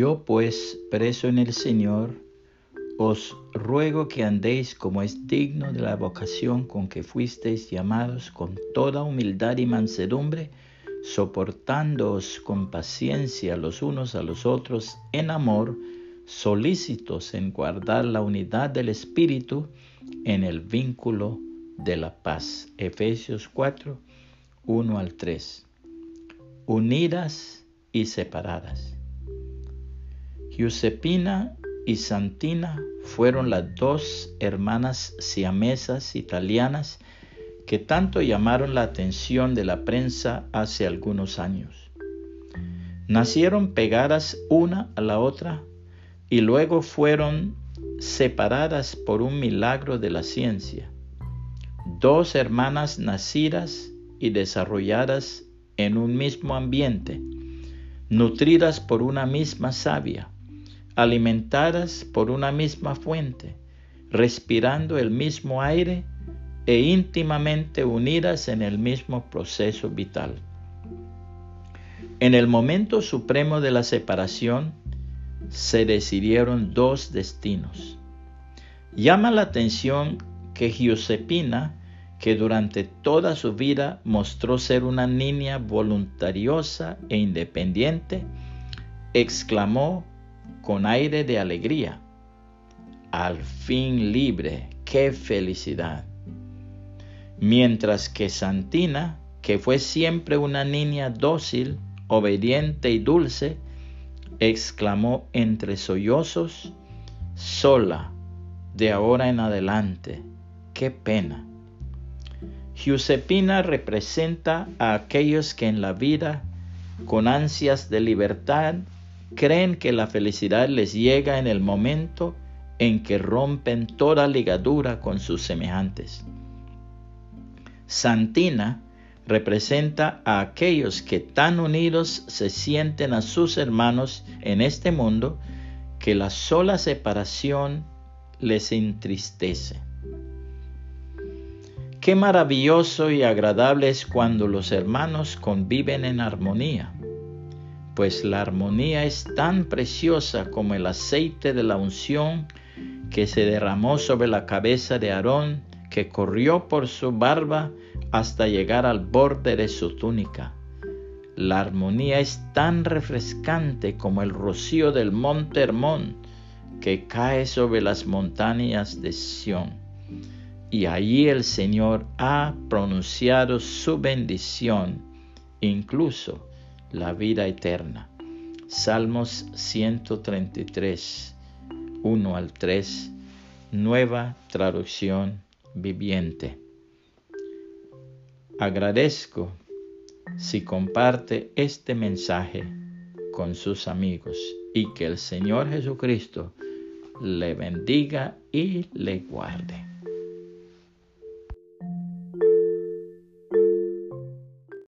Yo pues, preso en el Señor, os ruego que andéis como es digno de la vocación con que fuisteis llamados, con toda humildad y mansedumbre, soportándoos con paciencia los unos a los otros en amor, solícitos en guardar la unidad del Espíritu en el vínculo de la paz. Efesios 4, 1 al 3. Unidas y separadas. Giuseppina y Santina fueron las dos hermanas siamesas italianas que tanto llamaron la atención de la prensa hace algunos años. Nacieron pegadas una a la otra y luego fueron separadas por un milagro de la ciencia. Dos hermanas nacidas y desarrolladas en un mismo ambiente, nutridas por una misma savia, alimentadas por una misma fuente, respirando el mismo aire e íntimamente unidas en el mismo proceso vital. En el momento supremo de la separación se decidieron dos destinos. Llama la atención que Giuseppina, que durante toda su vida mostró ser una niña voluntariosa e independiente, exclamó con aire de alegría, al fin libre, qué felicidad. Mientras que Santina, que fue siempre una niña dócil, obediente y dulce, exclamó entre sollozos, sola, de ahora en adelante, qué pena. Giuseppina representa a aquellos que en la vida, con ansias de libertad, creen que la felicidad les llega en el momento en que rompen toda ligadura con sus semejantes. Santina representa a aquellos que tan unidos se sienten a sus hermanos en este mundo que la sola separación les entristece. Qué maravilloso y agradable es cuando los hermanos conviven en armonía pues la armonía es tan preciosa como el aceite de la unción que se derramó sobre la cabeza de Aarón, que corrió por su barba hasta llegar al borde de su túnica. La armonía es tan refrescante como el rocío del monte Hermón, que cae sobre las montañas de Sión. Y allí el Señor ha pronunciado su bendición, incluso la vida eterna. Salmos 133, 1 al 3, nueva traducción viviente. Agradezco si comparte este mensaje con sus amigos y que el Señor Jesucristo le bendiga y le guarde.